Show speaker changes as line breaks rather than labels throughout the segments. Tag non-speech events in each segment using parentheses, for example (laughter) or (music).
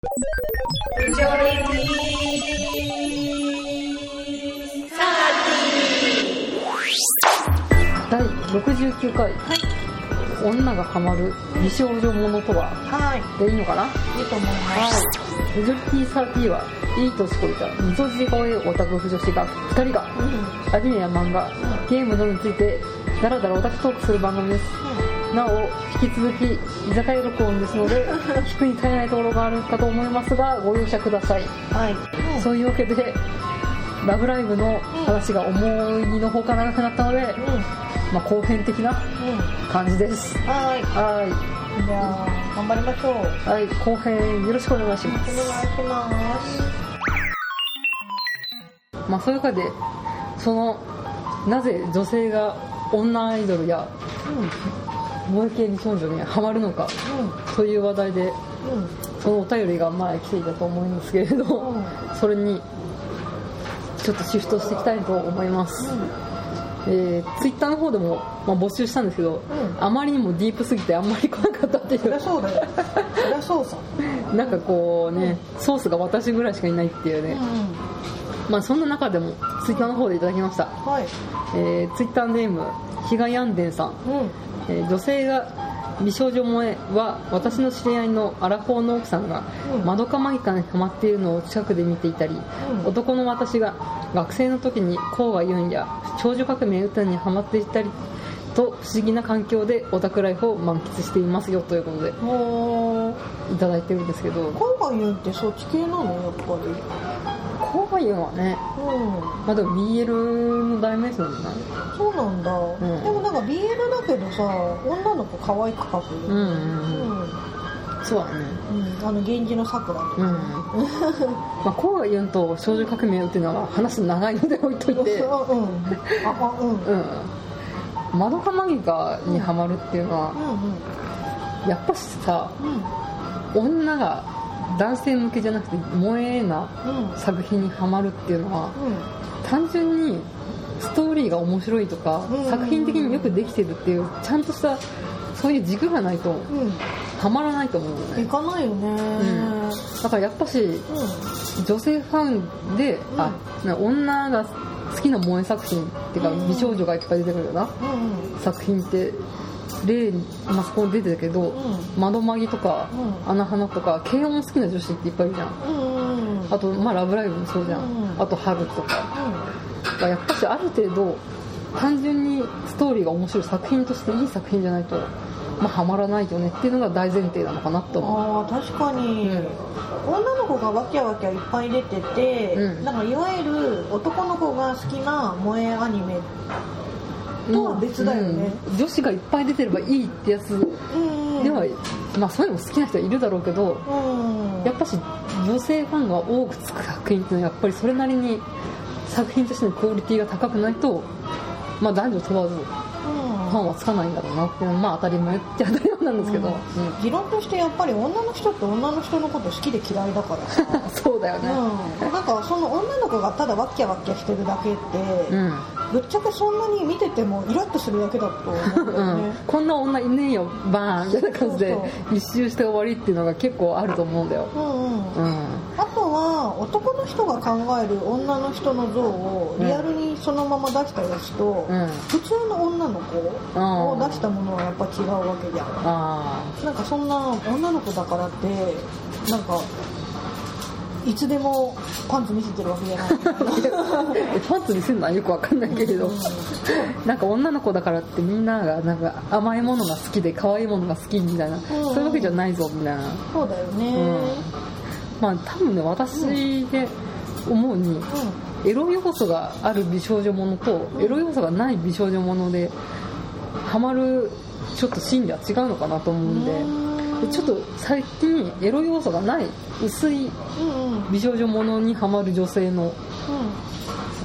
第69回、女がハマる美少女ものとは？
はい、
でいいのかな？
いいと思います。
はい。メジョリティサーティはいい年こいたみそじ声オタク婦女子が2人が
うん、
アニメや漫画、ゲームなどについてダラダラオタクトークする番組です。なお、引き続き居酒屋録音ですので、(laughs) 聞くに足りないところがあるかと思いますが、ご容赦ください。
はい、
そういうわけで、ラブライブの話が思いのほか長くなったので、
うん、
まあ、後編的な
うん、
感じです。
はい、
は
じゃあ頑張りましょう。
い。はい、後編よろしくお願いしま
お願い
す。
します。
まあ、そういうわけで、その、なぜ女性が女アイドルや萌え系美少女にハマるのかという話題で、
うん、うん、
そのお便りが前来ていたと思いますけれど、
うん。
それにちょっとシフトしていきたいと思います、えー、ツイッターの方でも、まあ、募集したんですけど、
ん。
あまりにもディープすぎてあんまり来なかったっていう。
そうだよ。そりゃそうさ。(laughs)
なんかこうねソースが私ぐらいしかいないっていうね、
う
まあそんな中でもツイッターの方でいただきました、
ん、はい、
えー、ツイッターネームひがやんでんさん、
うん、
えー女性が美少女萌えは私の知り合いのアラフォーの奥さんが
うん。
マドカマギカにハマっているのを近くで見ていたり、
うん。
男の私が学生の時に甲賀ユンや少女革命歌にハマっていたりと不思議な環境でオタクライフを満喫していますよということでいただいてるんですけど。
今回言うってそっち系なのやっぱり。
甲賀ユンはね、
うん。
まあ、でも BL の代名詞なんじゃない？
そうなんだ、
ん。
でもなんか BL だけどさ女の子可愛く描くよ、
うんうんうん。
うん。
そうだね。
うん。あの源氏の桜と
うん。
か、(laughs)
まあ、甲賀ユンと少女革命歌っていうのは話長いので置いといて。
うん、ああうん。うん。
うんマドカマギカにハマるっていうのは、やっぱしさ
うん。
女が男性向けじゃなくて萌えな
うん。
作品にハマるっていうのは
うん。
単純にストーリーが面白いとか、
うん。
作品的によくできてるっていうちゃんとしたそういう軸がないと
うん。
ハマらないと思うよ
うん
ね。
行かないよね。
ん。だからやっぱし
う
女性ファンで、あな女が好きな萌え作品っていうか、
うん。
美少女がいっぱい出てくるよ
うん。
作品って例まあそこに出てるけど、
うん。
窓マギとか、
うん。
穴花とか軽音好きな女子っていっぱいいるじゃん。
うんうん
あと、まあ、ラブライブもそうじゃん、
うん。
あと春とか。だからやっぱしある程度単純にストーリーが面白い作品としていい作品じゃないと、まあ、ハマらないよねっていうのが大前提なのかなと思う。
ああ確かに、
うん。
女の子がわきゃわきゃいっぱい出てて、
うん。
なんかいわゆる男の子が好きな萌えアニメとは別だよね、
うん女子がいっぱい出てればいいってやつ
うん、
では、まあそういうのも好きな人はいるだろうけど
うん。
やっぱし女性ファンが多くつく作品っていうのはやっぱりそれなりに作品としてのクオリティが高くないと、まあ、男女問わずファンはつかないんだろうなっていうのはまあ当たり前って当たり前なんですけど、
うん。
うん。
持論としてやっぱり女の人って女の人のこと好きで嫌いだからさ、(laughs)
そうだよね。
うん、なんかその女の子がただワッキャワッキャしてるだけって、
うん、
ぶっちゃけそんなに見ててもイラッとするだけだと思うんだ
うん。
よね、
こんな女いねえよバーンみたいな感じで一周して終わりっていうのが結構あると思うんだよ。
うんうん。
うん。
あとは男の人が考える女の人の像をリアルにそのまま出したやつと、
うん。
普通の女の子を出したものはやっぱ違うわけじゃん。
あ
なんかそんな女の子だからってなんかいつでもパンツ見せてるわけじゃない。
あ (laughs) パンツにするのはよくわかんないけれど、
うん
なんか女の子だからってみんながなんか甘いものが好きで可愛いものが好きみたいな、そういうわけじゃないぞみたいな。
そうだよね。
まあ多分ね私で思うに、エロ要素がある美少女ものと、
うん。
エロ要素がない美少女ものでハマるちょっと心理は違うのかなと思うんで。でちょっと最近エロ要素がない薄い
うんうん。うん
美少女ものにハマる女性の、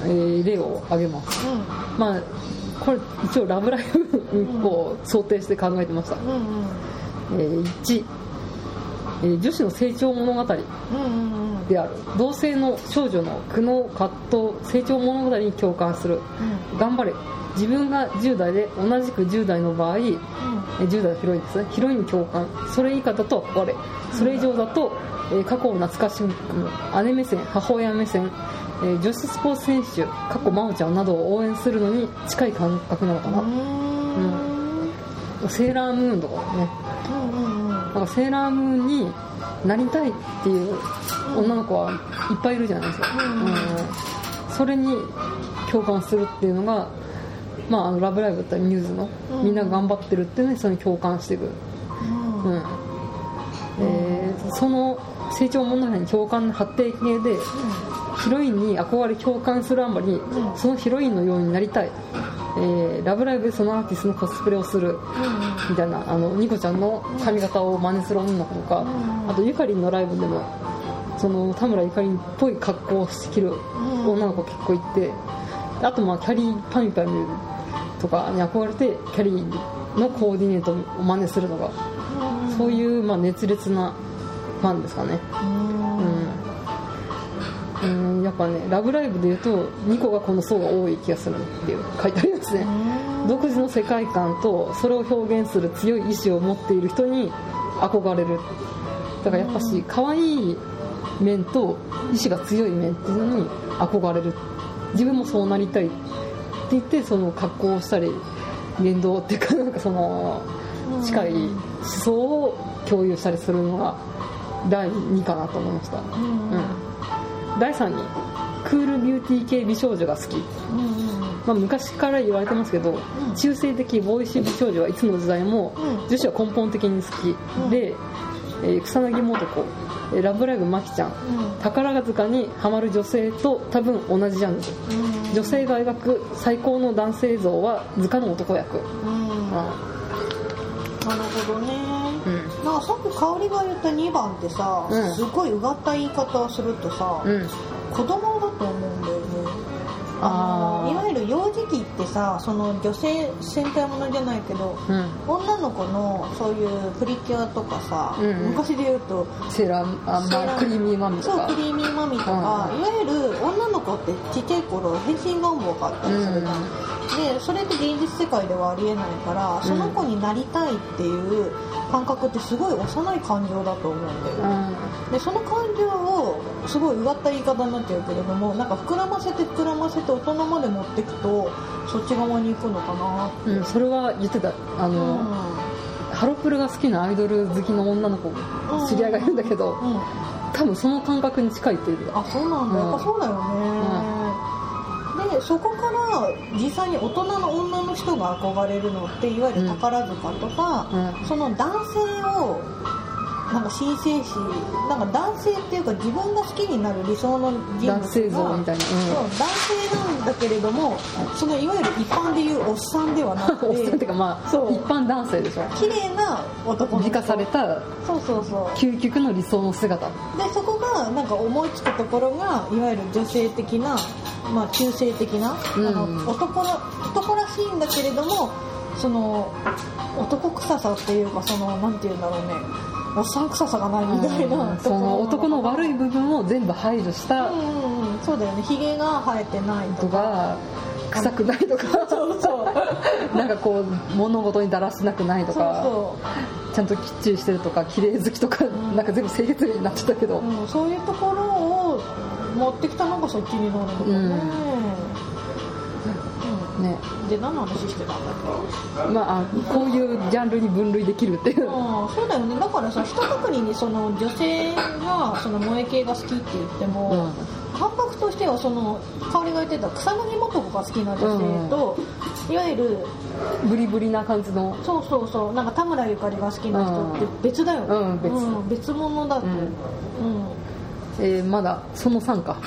えー例を挙げます。まあこれ一応「ラブライブ!」を想定して考えてました、
うんうん。
えー1、えー女子の成長物語。
うんうんうん。
である。同性の少女の苦悩葛藤成長物語に共感する。頑張れ。自分が10代で同じく10代の場合えー10代はヒロインですね。ヒロインに共感。それ以下だと憧れそれ以上だと、えー過去を懐かしむ。姉目線母親目線、えー女子スポーツ選手過去真央ちゃんなどを応援するのに近い感覚なのかな、
うー。ん。
セーラームーンとかね。なんかセーラームーンになりたいっていう女の子はいっぱいいるじゃないですか、
うん。
うん。それに共感するっていうのが、まあ、あのラブライブだったりミューズの、
うん。
みんなが頑張ってるっていうのにそれに共感していく、
うん。
うん。えーその成長物語に共感の発展系でヒロインに憧れ共感するあまり、
うん。
そのヒロインのようになりたい、えーラブライブでそのアーティストのコスプレをする。みたいなあのニコちゃんの髪型を真似する女の子とか、
うん。
あとゆかりんのライブでもその田村ゆかりんっぽい格好をしてきる女の子結構いてあとまあキャリーパミュパミュとかに憧れてキャリーのコーディネートを真似するのが
うん
そういうまあ熱烈なファンですかね。
うん。
うん、うん、やっぱね「ラブライブ!」でいうと2個がこの層が多い気がするっていう書いてありますね。独自の世界観とそれを表現する強い意志を持っている人に憧れる。だからやっぱし可愛い面と意志が強い面っていうのに憧れる自分もそうなりたいって言ってその格好をしたり言動っていうかなんかその近い思想を共有したりするのが第2かなと思いました、
うん
うん、第3にクールビューティー系美少女が好き。
うんうん。
まあ、昔から言われてますけど、
ん。
中性的ボーイッシュ美少女はいつの時代も
うん。
女子は根本的に好き、
うん
で、えー草薙素子えーラブライブマキちゃん。
うん。
宝塚にハマる女性と多分同じジャンル
うん。
女性が描く最高の男性像は図鑑の男役、
うん。なるほどね。
うん。
なんかさっき香りが言った2番ってさ、
うん。
すごいうがった言い方をするとさ、
うん。
子供だと思うんだよね。
あー
のいわゆる幼児期ってさその女性戦隊ものじゃないけど
うん。
女の子のそういうプリキュアとかさ、
うんうん。
昔で言うと
セーラーあ、まあ、
セーラー
クリーミーマミとか。
そうクリーミーマミとか、
うん。
いわゆる女の子ってちっちゃい頃変身願望があったりするじゃん、でそれって現実世界ではありえないからその子になりたいっていう感覚ってすごい幼い感情だと思うんだよね、でその感情をすごいうがった言い方になっちゃうけれどもなんか膨らませて膨らませて大人まで持っていくとそっち側に行くのかなって。
うん、うん、それは言ってた。あの、ハロプロが好きなアイドル好きの女の子知り合いがいるんだけど、
うん、うん、
多分その感覚に近いって言ってた
あそうなんだ、
うん。
やっぱそうだよね、でそこから実際に大人の女の人が憧れるのっていわゆる宝塚とか、
うん。
その男性をなんか申請しなんか男性っていうか自分が好きになる理想の人物が
男性像みたいなうん。
そう男性なんだけれどもそのいわゆる一般でいうおっさんではなく
おっさんっていう
て
かまあ
そう
一般男性でしょ。
綺麗な男の人。
美化された
そうそうそう。
究極の理想の姿。
でそこがなんか思いつくところがいわゆる女性的な、まあ、中性的な、
うん。
あの男ら男らしいんだけれどもその男臭さっていうかそのなんていうんだろうねおっさん臭さがないみたいな、
うんその男の悪い部分を全部排除した。
うんうんうん。そうだよね。ひげが生えてないと
と
か。
か臭くないとか。
そうそう。
なんかこう物事にだらしなくないとか。
そ
ちゃんときっちりしてるとか綺麗好きとか
ん。
なんか全部清潔になっちゃったけど。
う、うん、そういうところを持ってきたのがそっちになるのかね、うん
ね。
で何の話してたんだっけ？
まああこういうジャンルに分類できるっていう。
うんそうだよね。だからさ一括りにその女性がその萌え系が好きって言っても、感覚としてはその香りが言ってた草薙素子が好きな女性と、いわゆる
ブリブリな感じの。
そうそうそう。なんか田村ゆかりが好きな人って別だよね、
うん別。
別物だと、
う
うんん。うん
えーまだその3か。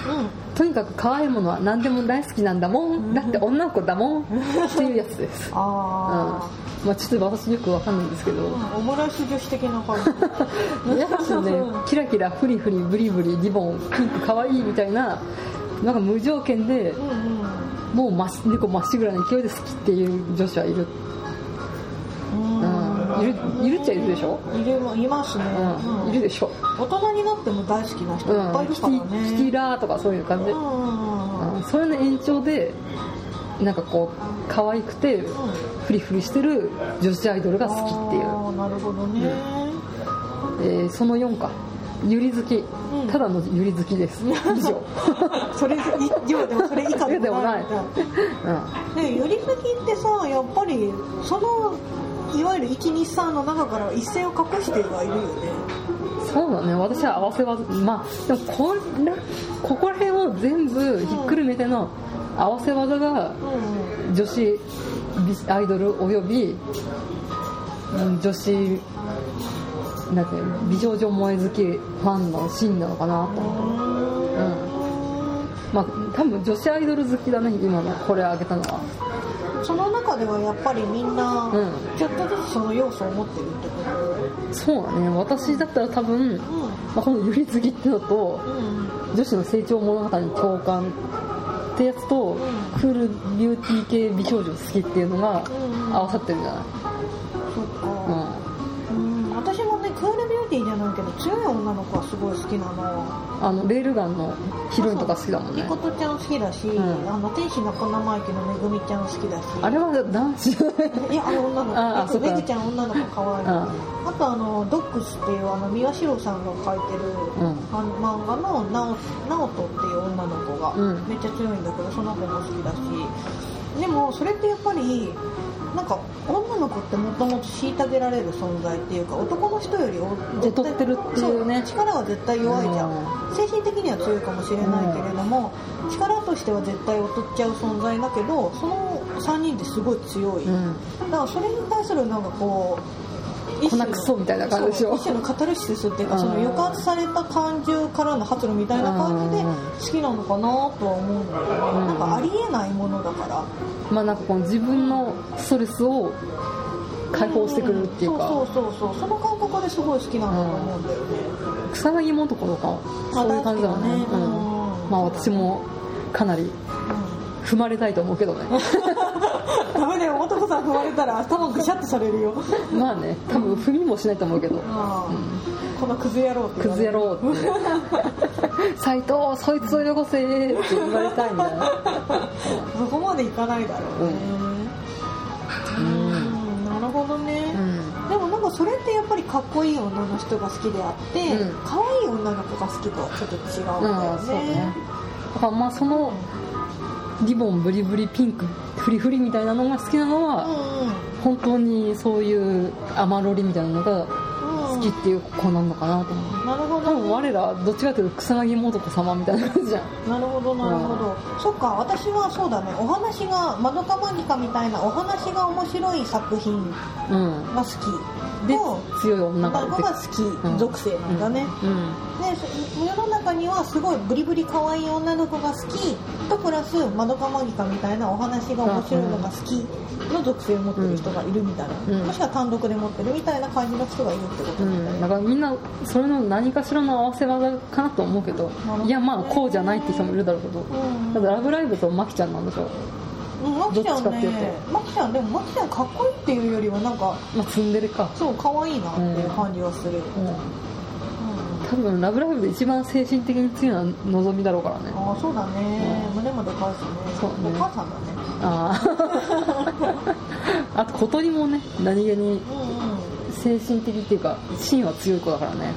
とにかく可愛いものは何でも大好きなんだもん。だって女の子だもん。っていうやつです、うん。
あ
まあ、ちょっと私よくわかんないんですけど、
あ、うん、オムライス女子的な感じ。(laughs)
やっぱしね (laughs) キラキラフリフリブリブリリボンピンク可愛いみたいななんか無条件で
うんうん。
もうまっ猫まっしぐらの勢いで好きっていう女子はいる、うん、いるいるっちゃいるでしょ、
いるもいますね、
うん
うん。
いるでしょ、
大人になっても大好きな人いっぱいいるから
うん、キティラーとかそういう感じ。で、
うんうんうん。
うんそれの延長でなんかこう可愛くてフリフリしてる女子アイドルが好きっていう、
ああなるほどね、
えーその4か。ゆり好き、
うん。
ただのゆり好きです。(laughs) 以上。
それ以上でもそれ以下でもない。
でもうん。
ね、より好きってさやっぱりそのいわゆる123の中から一線を隠してはいるよね。
そうだね。私は合わせ技まあでもこれここら辺を全部ひっくるめての合わせ技が
う
女子美アイドルおよびうん女子なんて美少女萌え好きファンの芯なのかなと。思う、うん。まあ多分女子アイドル好きだね今のこれあげたのは。
んその中ではやっぱりみんな
うん。
ちょっとずつその要素を持ってるってこ
そうだね私だったら多分、
と
まあ、このゆり好きっていうのと
うん。うん
女子の成長物語に共感ってやつと、クールビューティー系美少女好きっていうのが
うん
合わさってるんじゃない、
私もねクールビューティーじゃないけど強い女の子はすごい好きなの。
ん、あのレールガンのヒロインとか好きだもんね。
みことちゃん好きだし、
ん。
あの天使の粉マイケのめぐみちゃん好きだし。
あれは男子。じゃない
いやあれ女の子。
あ
めぐちゃん女の子可愛い。
あ
あとあのドックスっていうあの三輪史郎さんが描いてる、
うん。
あの漫画の直直人っていう女の子が
うん。
めっちゃ強いんだけどその子も好きだし。でもそれってやっぱりなんか女の子ってもともと虐げられる存在っていうか男の人より
劣ってるっていうね。
そ力は絶対弱いじゃん、
うん。
精神的には強いかもしれないけれども、力としては絶対劣っちゃう存在だけどその3人ってすごい強い、
うん。
だからそれに対するなんかこう一種の
粉クソみたいな感じでしょ？
そう一種のカタルシスっていうか
うん。
その抑圧された感情からの発露みたいな感じで
うん。
好きなのかなとは思うんだよね、
うん
なんかありえないものだから。
まあなんかこの自分のストレスを解放してくれるっていうか、
そうそうそうそう。その感覚ですごい好きなんだと思うんだよね、
草薙素子とかそういう感じだもんね
ね。
うん。
うん。
まあ私もかなり踏まれたいと思うけどね。(laughs)
ダメだよ。男さん踏まれたら頭ぐしゃってされるよ。
まあね多分踏みもしないと思うけど。
ああこのクズ野郎って
クズ野郎って。(laughs) 斎藤そいつをよこせって言われたいんだよ
そこまでいかないだろうね。
うん
それってやっぱりかっこいい女の人が好きであって、
うん。
可愛い女の子が好きとはちょっと違うんだよ
ね。
ね。
だからまあそのリボンブリブリピンクフリフリみたいなのが好きなのは、
うんうん。
本当にそういう甘ロリみたいなのが
うん
好きっていう子なのかなと思う、
なるほ
多分
ど、
我らどっちかというと草薙素子様みたいな感じじゃん。
なるほどなるほど、そっか私はそうだね。お話が「まどかマギカ」みたいなお話が面白い作品
うん
が好き
で
と
強い女が
女の子が好き、
うん
属性なんだね、
うん。
でそ世の中にはすごいブリブリ可愛い女の子が好き。とプラスまどかマギカみたいなお話が面白いのが好きの属性を持ってる人がいるみたいな、
うん。
もしくは単独で持ってるみたいな感じの人がいるってこと
う
なん。だ
からみんなそれの何かしらの合わせ技かなと思うけど。いやまあこうじゃないって人もいるだろうけど。
うん。
ただ「ラブライブ!」とマキちゃんなんでしょ。
うんマキちゃんねマキちゃんでもマキちゃんかっこいいっていうよりはなんか
まあツンデレか。
そう可愛いなっていう感じはする、うん。
うん。多分「ラブライブ!」で一番精神的に強いのはのぞみだろうからね。
ああそうだね、
うん。
胸もでかいしね。
そうね。
お母さんだね。
ああ (laughs) あと小鳥もね何気に精神的っていうか芯は強い子だからね。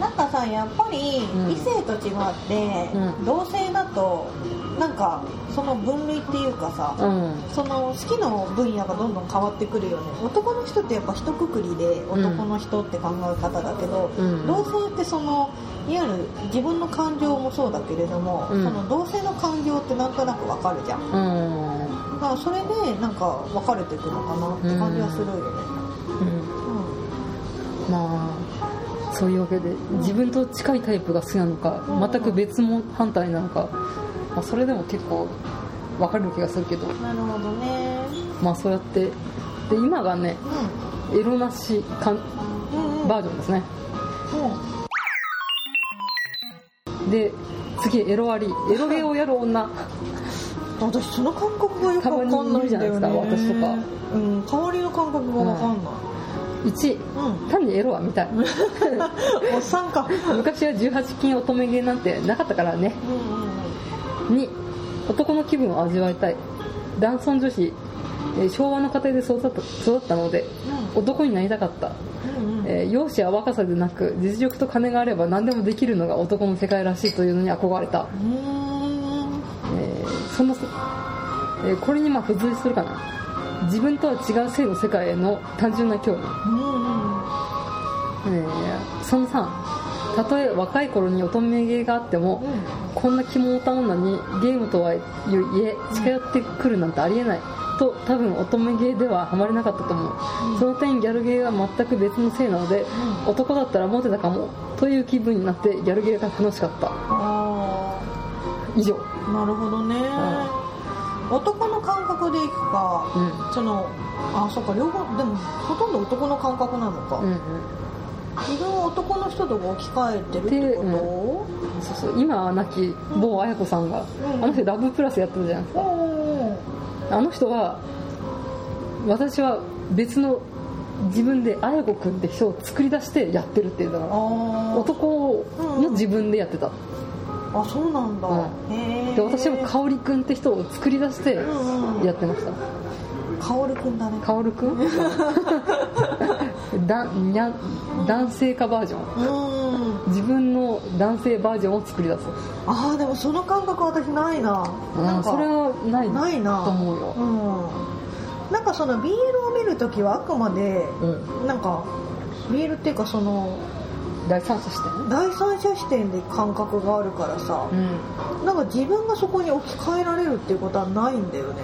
なんかさやっぱり
うん。
異性と違って、
うん。
同性だとなんかその分類っていうかさ、
うん。
その好きの分野がどんどん変わってくるよね。男の人ってやっぱ一括りで男の人って考え方だけど、
うん。
同性ってそのいわゆる自分の感情もそうだけれども、
うん。
その同性の感情ってなんとなくわかるじゃん。
うん。
だからそれでなんか分かれていくのかなって感じはするよね。
うん。まあそういうわけで自分と近いタイプが好きなのか
うん。
全く別も反対なのか、まあ、それでも結構分かる気がするけど。
うんなるほどね。
まあそうやって。で今がねエロなしかん
うんうん。うん
バージョンですね。
うん。
で次エロありエロゲをやる女。(laughs)
私その感覚がよくわかんないん
すか私とか。
うん。代わりの感覚がわかんない。
1
うん、
単にエロは見たい。(laughs)
おっさんか。(laughs)
昔は18禁乙女芸なんてなかったからね。
うんうんうん
2男の気分を味わいたい。男尊女卑、えー昭和の家庭で育った育ったので男になりたかった、
うんうん。
えー容姿や若さでなく実力と金があれば何でもできるのが男の世界らしいというのに憧れた、えーその、えーこれにまあ付随するかな。自分とは違う性の世界への単純な興味、
うんうん
えーその3たとえ若い頃に乙女芸があっても、こんな気もた女にゲームとはいえ近寄ってくるなんてありえない。と多分乙女芸ではハマれなかったと思う、その点ギャルゲーは全く別の性なので、男だったらモテたかもという気分になってギャルゲーが楽しかった。
あ
以上。
あなるほどね、男の感覚でいくか、
う
そのあそっか両方でもほとんど男の感覚なのか、
うんうん
自分を男の人と置き換えてるってこ
そうそう。今は亡き某綾子さんが、
うん。
あの人ラブプラスやってたじゃん。
と、お
あの人は私は別の自分で綾子くんって人を作り出してやってるって言うだから
あ
男の自分でやってた、
あそうなんだ、
うん。
へえ
で私も香織くんって人を作り出して
うんうん
やってました。
カオルくんだね。
香織くん？(laughs) だにゃ男性化バージョン。
うん。
自分の男性バージョンを作り出す。
ああでもその感覚私ないな。なんか
それはない。
ないな。
と思うよ。
うん。なんかその BL を見るときはあくまで
うん。
なんか BL っていうかその
第三者視点？
第三者視点で感覚があるからさ。
うん。
なんか自分がそこに置き換えられるっていうことはないんだよね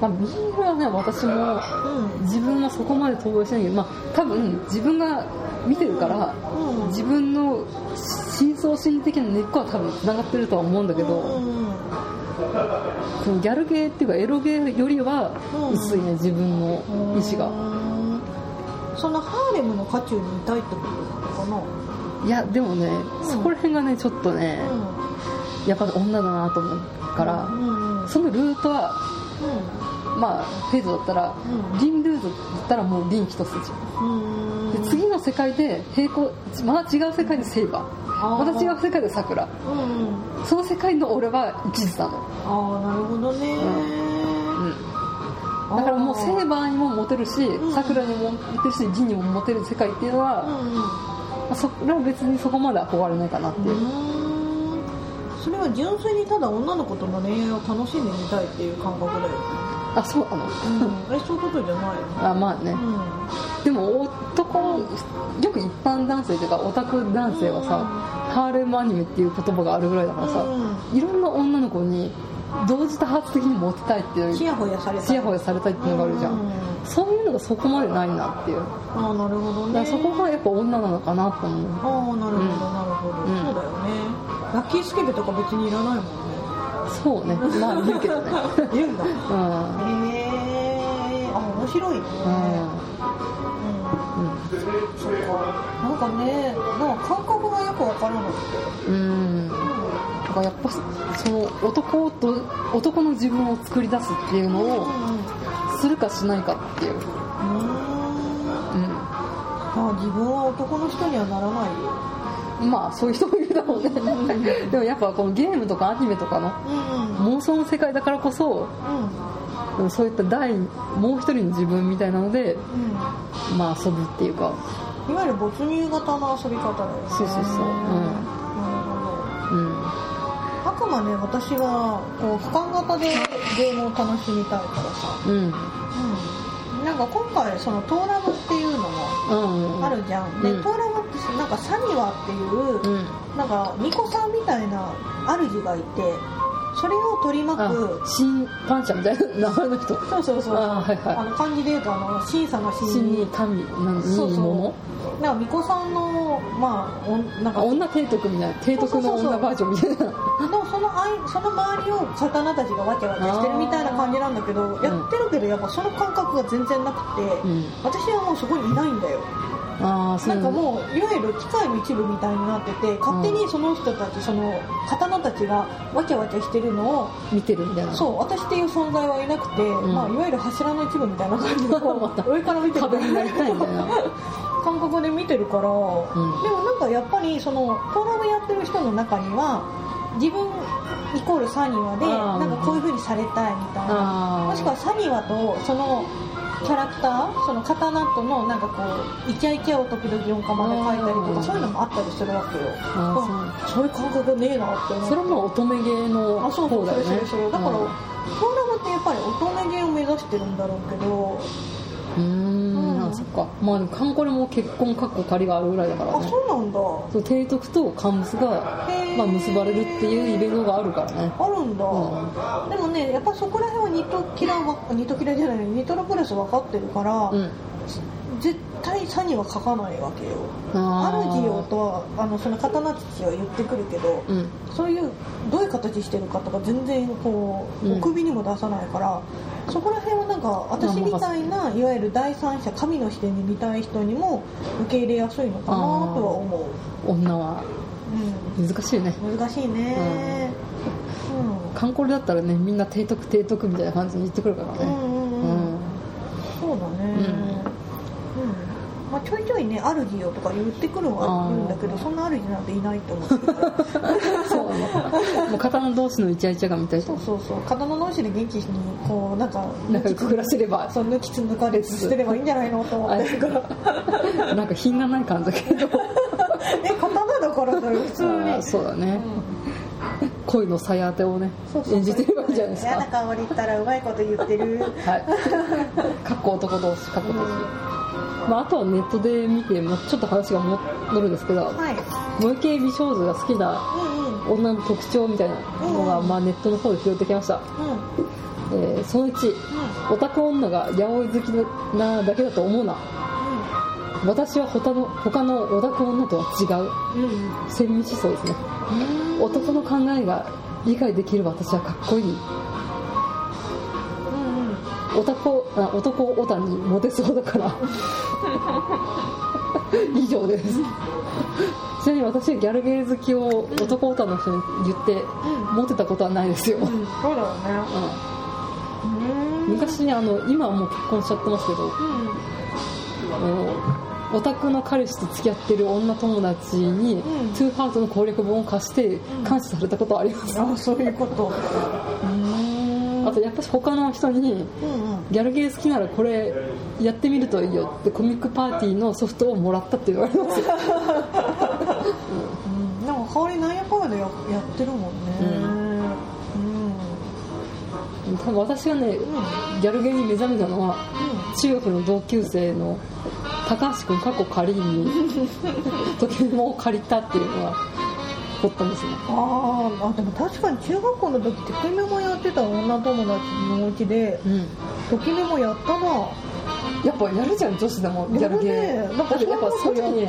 まあ、ビールはね私も
うん。
自分はそこまで投影しないけど、まあ、多分自分が見てるから、
うん。
自分の深層心理的な根っこは多分つながってるとは思うんだけど、
うん。
そのギャルゲーっていうかエロゲーよりは
うん。
薄いね自分の意志が、
うんそのハーレムの渦中にいたいってことなのか
いやでもね、
ん。
そこら辺がねちょっとね、
な
やっぱ女だなと思うから、そのルートはまあフェーズだったら、
うん。
リンルートだったらもうリン一つじゃん。
うん。
で次の世界で平行また違う世界でセイバー。また違う世界でさくら
うんうん。
その世界の俺は一途なの、
ああなるほどね。
だからもうセイバーにもモテるし
ん。
さくらにもモテるし銀にもモテる世界っていうのは、
うんうん。
まあそれは別にそこまで憧れないかなっていう、
うーんそれは純粋にただ女の子との恋愛を楽しんでみたいっていう感覚だよ、
あそうなの、
うん、えそういうことじゃないの。
あまあね、
う
でも男よく一般男性というかオタク男性はさ、ハーレムアニメっていう言葉があるぐらいだからさ、
う
いろんな女の子に同時多発的にモテたいっていう
ちやほやされた
やほやされたいっていうのがあるじゃん、
うん。
そういうのがそこまでないなっていう。
ああなるほどね。
そこがやっぱ女なのかなと思う。
ああなるほど、
うん。
なるほど、
うん。
そうだよねラッキースケベとか別にいらないもんね。
そうね。まあいるけどね。(laughs)
いるんだ。へ
うん
え。あ面白い。ね
うん。
うん。そっか。なんかねなんか感覚がよくわからなくて
うん。うんだからやっぱその男と男の自分を作り出すっていうのをするかしないかっていう、
うん。
うん、
あ自分は男の人にはならないよ。
まあそういう人もいるだろうねでもやっぱこのゲームとかアニメとかの
うんうん。
妄想の世界だからこそうん。そういった第もう一人の自分みたいなのでまあ遊ぶっていうか。
いわゆる没入型の遊び方だよね。
そうそうそう。うん。
なるほど
うん。
あくまで私はこう俯瞰型でゲームを楽しみたいからさ、
うん。
うん、なんか今回そのトーラブっていうのも
うん
あるじゃん、で
うん。
トーラなんかサニワっていう、
うん。
なんか巫女さんみたいな主がいてそれを取り巻
あ
く
新パンチャーみたいな名前の人。
そうそうそう。
あはいはい。
あの漢字で言うとあの審査の審
新
に
に神なん
そうそう。なんか巫女さんのまあおんなんか
の女提督みたいな提督の女バージョンみたいな。
そのあいその周りを刀たちがわちゃわちゃしてるみたいな感じなんだけどやってるけどやっぱその感覚が全然なくて、
うん。
私はもうそこにいないんだよなんかもういわゆる機械の一部みたいになってて勝手にその人たちその刀たちがわちゃわちゃしてるのを
見てるみたいな。
そう私っていう存在はいなくて、
ん。
まあ、いわゆる柱の一部みたいな感じで (laughs) 上から見てる
壁になりたいみたいな
感覚で見てるから、でもなんかやっぱりそのトーラブやってる人の中には自分イコールサニワでなんかこういう風にされたいみたいな。もしくはサニワとそのキャラクターその刀とのなんかこうイチャイチャを時々4コマで書いたりとかそういうのもあったりするわけよ。そう。いう。感覚ねえなって
それも乙女芸の
あそうそうそれ
方だよね
だから、
うん。
フォーラムってやっぱり乙女芸を目指してるんだろうけど
うーんそっか。まあでもカンコレも結婚かっこ仮があるぐらいだから
あ
ね
そうなんだ。
そう提督とカンムスが、まあ、結ばれるっていうイベントがあるからね。
あるんだ、
う
でもねやっぱそこら辺はニトキラはニトキラじゃないニトロプレス分かってるから、
うん
絶対サには書かないわけよ。アルディオとはあのその刀父は言ってくるけど、
うん。
そういうどういう形してるかとか全然こう、
うん。
お首にも出さないからそこら辺はなんか私みたいないわゆる第三者神の視点で見たい人にも受け入れやすいのかなとは思う、
女は。難しいね。
うん、難しいね。うん。
カンコレだったらねみんな提督提督みたいな感じに言ってくるからね。
うんうんうん、
うん
そうだねうん、まあ、ちょいちょいねアルデとか言ってくるのは言うんだけどそんなアルディなんていないと思って。るから
そうもう刀同士のイチャイチャが見たい
そうそうそう。刀同士で元気にこうなんか
仲良く暮らせれば
そう抜きつ抜かれつしてればいいんじゃないのと思って。るから
なんか品がない感じだけど。(laughs)
え刀だからだよ普通に。
そうだね、恋の鞘当てをね演じてればいいじゃないです
嫌な
か
顔で言ったらうまいこと言ってる。
はい。かっこ男同士かっこ同士、まあ、あとはネットで見て、まあ、ちょっと話が戻るんですけど
はい。
萌え系美少女が好きな
うんうん。
女の特徴みたいなのが、
うん
まあ、ネットの方で拾ってきました、
うん。うん
えーその1オタク女が八百好きなだけだと思うな。私は他の他のオタク女とは違う
うんうん。
鮮明思想ですね。男の考えが理解できる私はかっこいい。
うんうん
男あ男オタにモテそうだから。(laughs) 以上です。ちなみに私はギャルゲー好きを男オタの人に言って
うん
モテたことはないですよ、
うんそうだよね。
うん。
うん。
昔あの今はもう結婚しちゃってますけど。
うん。
オタクの彼氏と付き合ってる女友達に、
うん。
トゥーハートの攻略本を貸して感謝されたことはあります、
あそういうこと。うん
あとやっぱり他の人にギャルゲー好きならこれやってみるといいよ。ってコミックパーティーのソフトをもらったって言われます。よ (laughs)
うん、なんか香りなんやかんやでややってるもんね。うん。
多分私がね
うん。
ギャルゲーに目覚めたのは
うん。
中学の同級生の高橋君過去仮に時計も借りたっていうのが掘ったんですね
あーあでも確かに中学校の時ときメモやってた女友達のお家で
うん。
ときメモやったな。
やっぱやるじゃん女子でもギャルゲ
や
ー
るね
だってやっぱその時に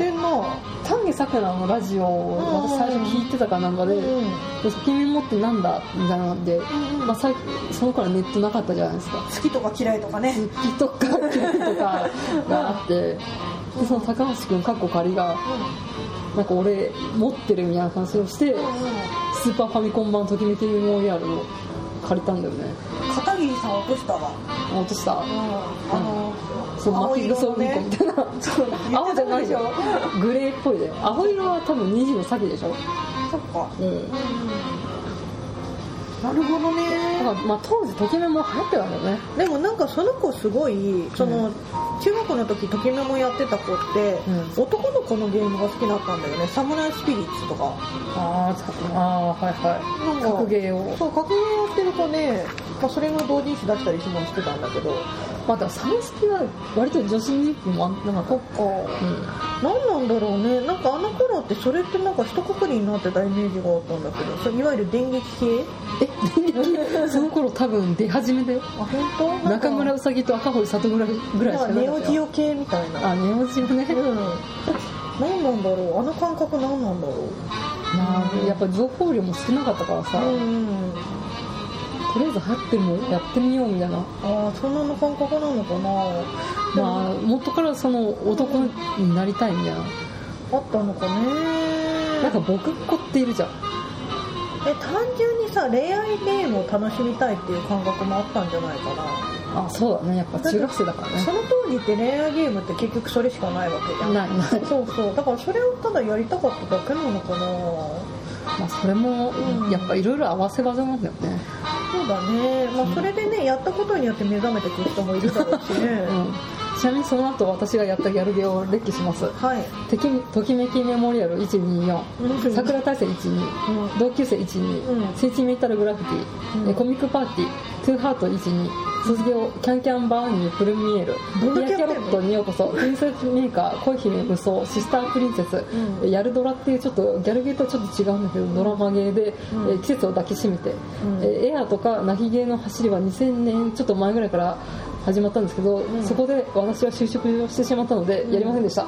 丹下さくらのラジオを私最初聞いてたかなんかで
うん「
で君メモってなんだ?」みたいなんで、
うんうん。
まあ、さその頃はネットなかったじゃないですか。
好きとか嫌いとかね。
好きとか嫌いとかがあってでその高橋君かっこ仮がなんか俺持ってるみたいな話をしてスーパーファミコン版ときめきメモリアルを借りたんだよね
片桐さん落としたわ。
あ落とした？
うん。あの
そうマキルソウリンコみたいな。青じゃないよ
言ってたでしょ
グレーっぽいで青色は多分2時の先でしょ。
そっか。
うん
うんなるほどね。
まあ当時ときめも流行ってたんだよね。
でもなんかその子すごいその、
う
中学の時ときメモやってた子って、
う
男の子のゲームが好きだったんだよね。サムライスピリッツとか。
あーあーはいはい。
なんか
格ゲーを。
そう格ゲーやってる子で、まあ、それの同人誌出したりもしてたんだけど。
まあだサムスピは割と女子人気もあんなんか
そっか。
うん。
何なんだろうね。なんかあの頃ってそれってなんか一括りになってたイメージがあったんだけどそれいわゆる電撃系？
え (laughs) その頃多分出始めで
あ本当？
中村うさぎと赤堀里ぐらいぐらいしかな
ネオジ
かったよ。
オ系みたいな。
あネオジオね。
うん。何なんだろう？あの感覚何なんだろう？
まあやっぱ情報量も少なかったからさ、
うん
とりあえず流行ってるもんやってみようみたいな。
ああそんなの感覚なのかな
まあ元からその男になりたいみたいな
あったのかね。
なんか僕っ子っているじゃん。
え単純にさ恋愛ゲームを楽しみたいっていう感覚もあったんじゃないかな。
あそうだね。やっぱ中学生だからね。
その当時って恋愛ゲームって結局それしかないわけじゃん。
ないない。
そうそう。だからそれをただやりたかっただけなのかな。
まあ、それも
うん。
やっぱいろいろ合わせ技なんだよね、
そうだね、まあ、それでねやったことによって目覚めてくる人もいるだろうしね、
うん、ちなみにその後私がやったギャルゲーを列記します。
はい。
ときときめきメモリアル124
うん。
桜大戦12、
うん。
同級生12、
うん。
センチメンタルグラフィティ、
うん。
えコミックパーティートゥーハート12卒業キャンキャンバーンにフルミエル
どんだけ
ピアキャロットにようこそプリンセスメーカー恋姫無双シスタープリンセス、
うん。
ヤルドラっていうちょっとギャルゲーとはちょっと違うんだけど、ドラマゲーで、
うん。
えー季節を抱きしめて、
ん。
えーエアーとかナヒゲーの走りは2000年ちょっと前ぐらいから始まったんですけど、
ん。
そこで私は就職をしてしまったのでやりませんでした、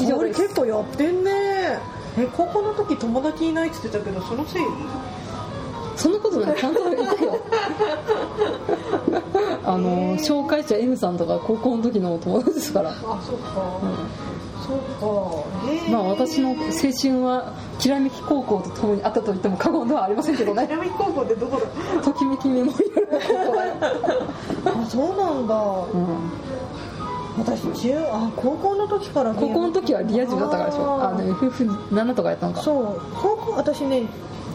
以上
これ
です。
結構やってんね。え高校の時友達いないって言ってたけどそのせい？
そんなことない。ちゃんといたよ。(laughs) あの紹介者 M さんとか高校の時の友達ですから、
あそうか、そうか。
まあ私の青春はきらめき高校とともにあったと言っても過言ではありませんけどね。
南高校ってどこだ？
ときめきメモリアルの高
あそうなんだ。
うん。
私中あ高校の時から
高校の時はリア充だったからでしょ。あの FF7 とかやったのか。
そう。高校私ね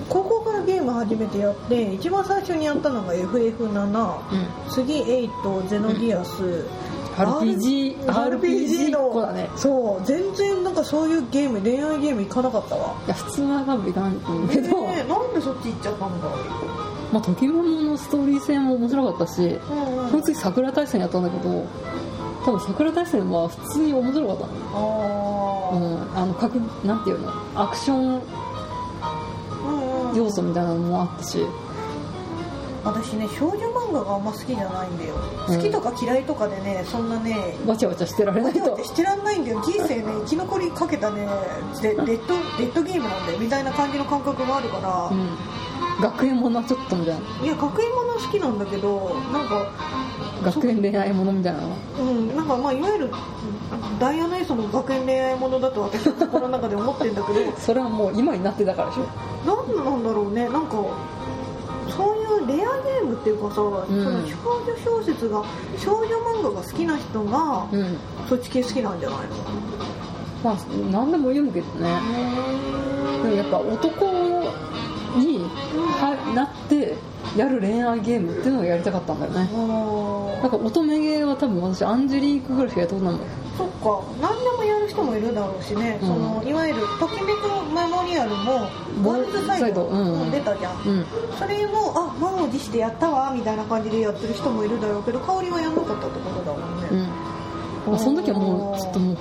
高校からゲーム初めてやって一番最初にやったのが FF7、次8ゼノディアス、
RPG RPG
の。
ね。
そう全然なんかそういうゲーム恋愛ゲーム行かなかったわ。
いや普通は多分いかないと思うけど、
ねえなんでそっち行っちゃったんだ
まあ、ときめものストーリー性も面白かったし、
うんうん。
その次桜大戦やったんだけど多分桜大戦は普通に面白かった
あ
う
ー
ん、あの各なんていうの？アクション要素みたいなのもあったし、
私ね少女漫画があんま好きじゃないんだよ、
うん
好きとか嫌いとかでねそんなね
わちゃわちゃしてられないと。
してらんないんだよ。人生ね (laughs) 生き残りかけたねデデッドデッドゲームなんだよみたいな感じの感覚があるから、
うん、学園ものはちょっとみたいな。い
や学園もの好きなんだけどなんか
学園恋愛ものみたいなの？
うんなんかまあいわゆるダイヤのエースの学園恋愛ものだと私の心の中で思ってんだけど。(laughs)
それはもう今になってだからでしょ。
なんなんだろうねなんかそういうレアゲームっていうかさ、その少女小説が少女漫画が好きな人が、
うん。
そっち系好きなんじゃないの？
まあ何でも読むけどね。でもやっぱ男にはなってやる恋愛ゲームっていうのをやりたかったんだよね。
あ
なんか乙女ゲーは多分私アンジェリークぐらいしかやったことないも。ん
そっか。何でもやる人もいるだろうしね、
うん。
そのいわゆる「ときめくメモリアル」もボールズサイド
うん
出たじゃん、
うん
それもあ満を持してやったわみたいな感じでやってる人もいるだろうけど香りはやんなかったってことだもんね、
うん。まあ、その時はもうちょっともう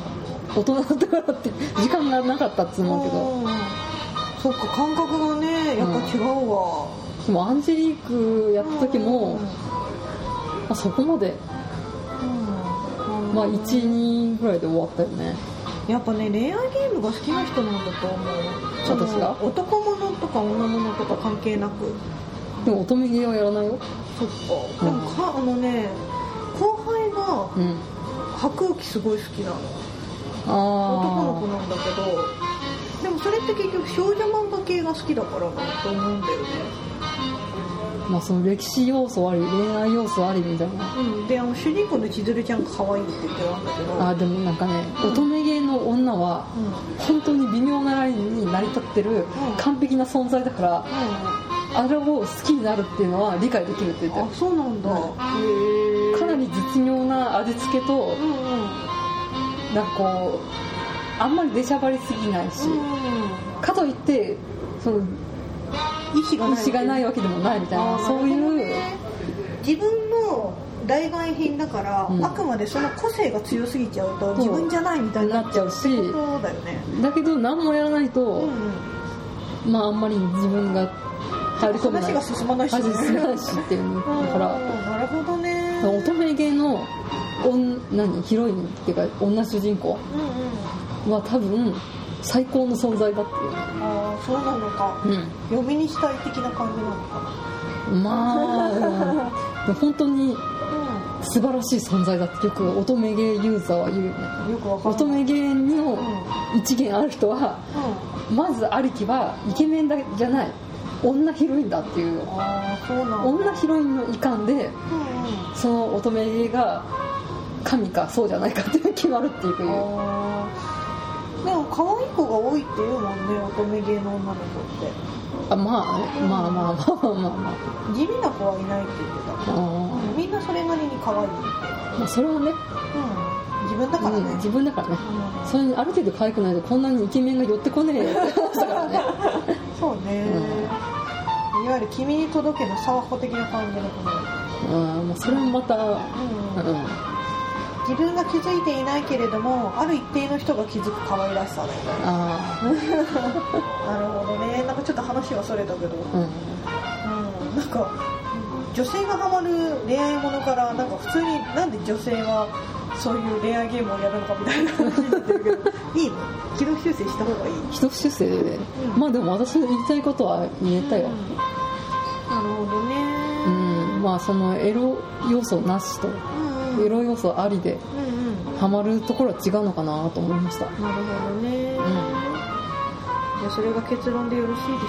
大人だったからって時間がなかったっつうのけど。
うん。そっか感覚がねやっぱ違うわ、
でもアンジェリークやった時も、
うん。
まあ、そこまで、
うん。
まあ、12ぐらいで終わったよね。
やっぱね恋愛ゲームが好きな人なんだと思う。
私が？
男物とか女物とか関係なく。
でも乙女ゲーはやらないよ。
そっか。でもかあのね後輩が
うん。
白雨すごい好きなの。男の子
あ
なんだけど。でもそれって結局少女漫画系が好きだからなと思うんだよね。
あまあその歴史要素あり恋愛要素ありみたいな。
うん。であの主人公の千鶴ちゃんが可愛いって言ってたんだけど。
あでもなんかね乙女ゲーの女は
うん。
本当に微妙なラインに成り立ってる完璧な存在だからあれを好きになるっていうのは理解できるって言って
あそうなんだ、
うん
へえ
るかなり絶妙な味付けと
うんうん。
なんかこうあんまり出しゃばりすぎないし
う
かといってその
ん意志がない
意思がないわけでもないみたいなそういう
自分の代替品だから、
うん。
あくまでその個性が強すぎちゃうと自分じゃないみたいになっちゃう
し。
そうだよね。
だけど何もやらないと、
うんうん。
まああんまり自分が入り込めない。
話が進まないし、
味進まないしっていうの。(laughs) だから
うんなるほどね。
乙女ゲーの女何ヒロインっていうか女主人公
うんうん。
は多分最高の存在だって。
ああそうなのか。
いう、
嫁にしたい的な感じなのか。(laughs)
うん、まあ、うん本当に
な
素晴らしい存在だってよく乙女ゲーユーザーは言うよね。
うんよ
乙女ゲーの
うん。
一元ある人は
うん。
まずありきはイケメンだじゃない。女ヒロインだっていう。
ああそうなんだ。
女ヒロインの遺憾で
うんうん。
その乙女ゲーが神かそうじゃないかって決まるっていう
でも可愛い子が多いって言うもんね乙女芸の女の子って。
あまあね。まあまあまあまあまあ。まあ
地味な子はいないって言ってた。
あ
みんなそれなりに可愛いって
ーまあそれはね。
うん。自分だからね、
うん自分だからね。
うん。
それにある程度可愛くないとこんなにイケメンが寄ってこねえ。よって話だからね。
そうね、いわゆる「君に届け」の沢穂的な感じの子ね、
うんまあそれもまたうん。
うん自分が気づいていないけれどもある一定の人が気づく可愛らしさだよね。
あ (laughs)
なるほどね。なんかちょっと話はそれたけど。
あうん。
うん。なんか女性がハマる恋愛ものからなんか普通になんで女性はそういう恋愛ゲームをやるのかみたいな話になってるけど。(laughs) いいの軌道修正した方がいい。
一修正で、
うん。
まあでも私の言いたいことは言えたよ、
なるほどね。
うん。まあそのエロ要素なしと
うんうん
エロ要素ありで
うんうん。
ハマるところは違うのかなと思いました。
なるほどね、じゃあそれが結論でよろしいでしょう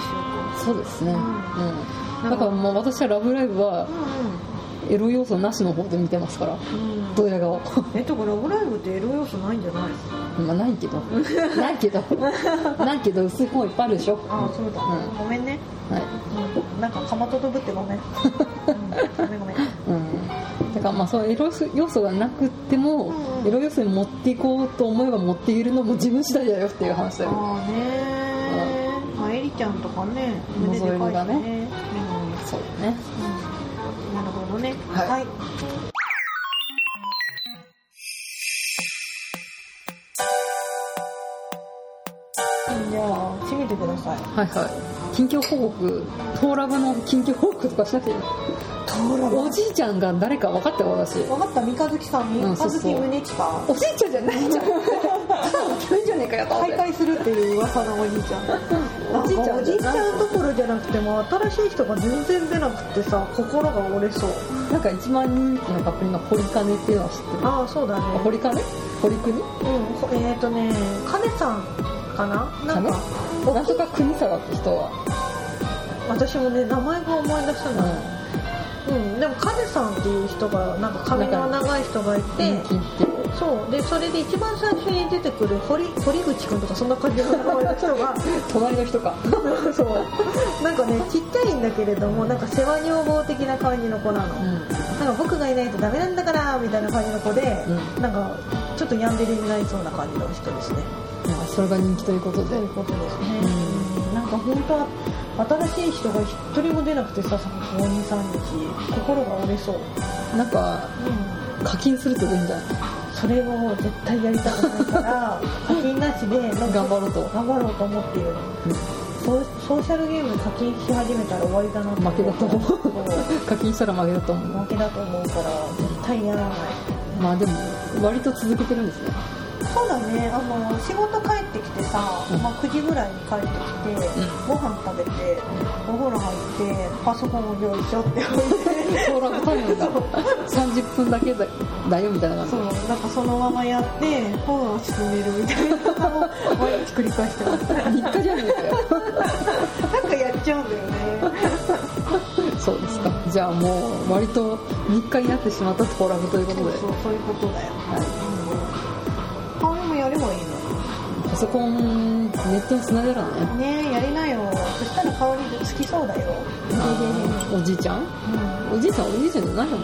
か。
そうですね、
うん。
うん、だからまあ私は「ラブライブ!」はエロ要素なしの方で見てますから
うん。うん
ドヤ顔。(laughs)
えっとこれラブライブってエロ要素ないんじゃない？
まあないけど。ないけど。(laughs) ないけど (laughs) 薄い方いっぱいあるでしょ。
ああそうだ、
うん。
ごめんね、
はい。
うん、なんかかまととぶってごめん、うん、ごめんごめん
からまあそのエロ要素がなくっても、
うんうん。
エロ要素に持っていこうと思えば持っていけるのも自分次第だよっていう話だよ。
ああねまあエリちゃんとかね胸でかいしね。
ね。そうだね。
うん。なるほどね。
はい。
はい。じゃあ締めてください。
はいはい。近況報告。トーラブの近況報告とかしなくていいおじいちゃんが誰か分かったよ私。
分かった三日月さん三日月宗近。
おじいちゃんじゃないじゃん。ただの急じゃねえかよと思って。(laughs)
再会するっていう噂のおじいちゃん。
おじいちゃん
おじいちゃんどころじゃなくても新しい人が全然出なくてさ心が折れそう。
なんか一番人気のカップリングが堀金っていうのは知ってる？
ああそうだね。
堀金？堀国？
うんほえっ、ー、とね金さんかな？なんか。
なんとか国沢って人は。
私もね名前が思い出せ
う
ない、うんでも金さんっていう人がなんか髪の長い人がいてそうでそれで一番最初に出てくる堀堀口くんとかそんな感じの名前の人が
隣の人か。(laughs)
そう。なんかねちっちゃいんだけれどもなんか世話女房的な感じの子なの、
うん。
なんか僕がいないとダメなんだからみたいな感じの子で、
う
なん。かちょっとヤンデレになりそうな感じの人ですね
まあそれが人気ということで
そういうことですね、うんなんか本当は新しい人が一人も出なくてさここ23日心が折れそう、
なんか課金するといいんじゃない
それを絶対やりたくないから課金なしで
頑張ろうと。
頑張ろうと思っているの。ソーソーシャルゲーム課金し始めたら終わりだな
負けだと思う。(laughs) 課金したら負けだと思う。
負けだと思うから絶対やらない。
まあでも割と続けてるんですね
そうだね。あの仕事帰ってきてさ、
うん。
まあ、9時ぐらいに帰ってきて、ご飯食べてお風呂入ってパソコンを用意しようって置いて。
ソーラータイムが30分だけだだよみたいな感じ。
そう。なんかそのままやって本を進めるみたいなのを (laughs) 毎日繰り返してます。なん
日課じゃねえかよ。(laughs)
かやっちゃうんだよね。
そうですか。じゃあもう割と日課になってしまったトーラブということで。
そうそういうことだよ、うん、
ソコンネットにつなげらね
ねえやりなよ。そしたら香りつきそうだよ。
おじいちゃん？
うん。
おじいちゃんおじいちゃんじゃないもん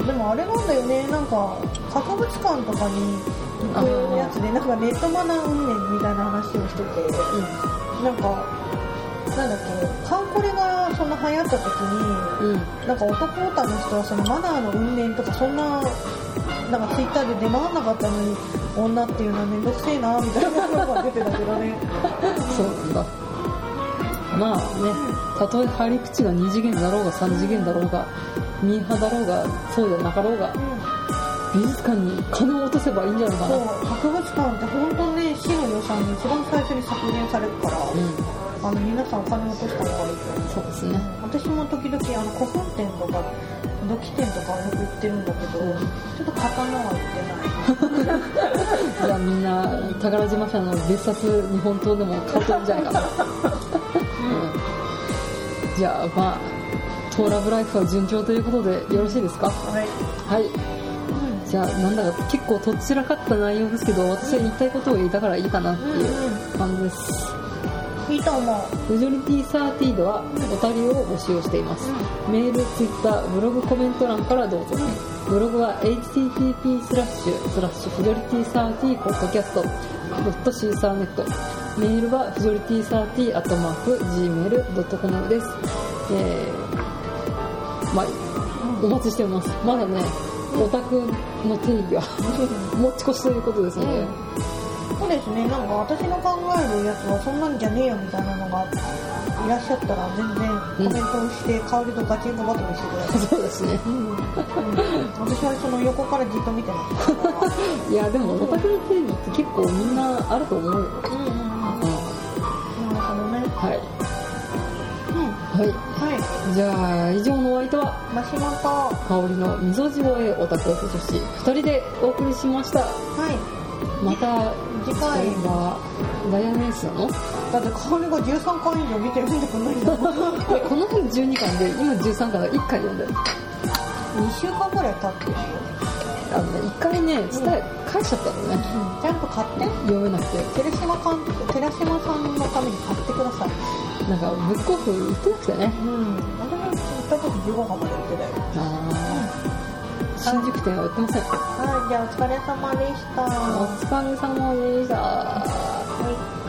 うん。でもあれなんだよね。なんか博物館とかに行くやつでなんかネットマナー運命みたいな話をしてて。なんかなんだっけカンコレがそんな流行った時に
うん。
なんか男オタの人はそのマナーの運命とかそんななんかツイッターで出回んなかったのに女っていうのはめんどくせえなみたいなのが出てたけどね。
そうなんだ。まあねたとえ入り口が2次元だろうが3次元だろうがミーハーだろうがそうじゃなかろうが美術館に金を落とせばいいんじゃないか
そう
な
博物館って本当ね市の予算に一番最初に削減されるから、
う
あの皆さんお金を落とした方がいいと思う。
んそうですね。
私も時々あの古墳店とか土器店とかよく行ってるんだけどちょっと刀は売ってない
じゃあみんな宝島社の別冊日本刀でも買ってるんじゃないかな、うん、じゃあまあトーラブライフは順調ということでよろしいですか？
はい、
はい。
うん、
じゃあなんだか結構とっちらかった内容ですけど私は言いたいことを言ったからいいかなっていう感じです、
いいと思う。
フジョリティ30ではお便りを募集しています、メール、ツイッター、ブログコメント欄からどうぞ、ブログは http スラッシュスラッシュフジョリティ30ポッドキャストドットシーサーネット。メールはフジョリティ30アットマーク gmail.com です。えー、まあお待ちしてます。まだねオタクの定義は持ち越しということですので、
そうですね。なんか私の考えるやつはそんなんじゃねえよみたいなのがいらっしゃったら全然コメントをして、香りとガチンコバトルしてください
そうですね。
うん。私はその横からじっと見てます。(laughs)
いやでもオタクの定義って結構みんなあると思うよ、
うんうんうん。
うん。
なるほどね。
はい
うん
はい。
は
じゃあ以上のお相手はい
マシモトは
香りの溝地声オタク女子2人でお送りしました。
い。
また
次回。
はダイヤメンスなの？
だって香りが13回以上見てるんだもん
で (laughs) この辺12巻で今13巻だ1回読んでる。
2週間ぐらい経ってるよ、
あのね1回ね伝え返しちゃったのね。
ちゃんと買って。
読めなくて。
寺島寺島さんのために買ってください
なんかブックオフ行ってなくてね。
うん。私も行った時15巻まで売ってたよ
あー。新宿店は売ってません。
はいじゃあお疲れ様でした。
お疲れ様でした。
はい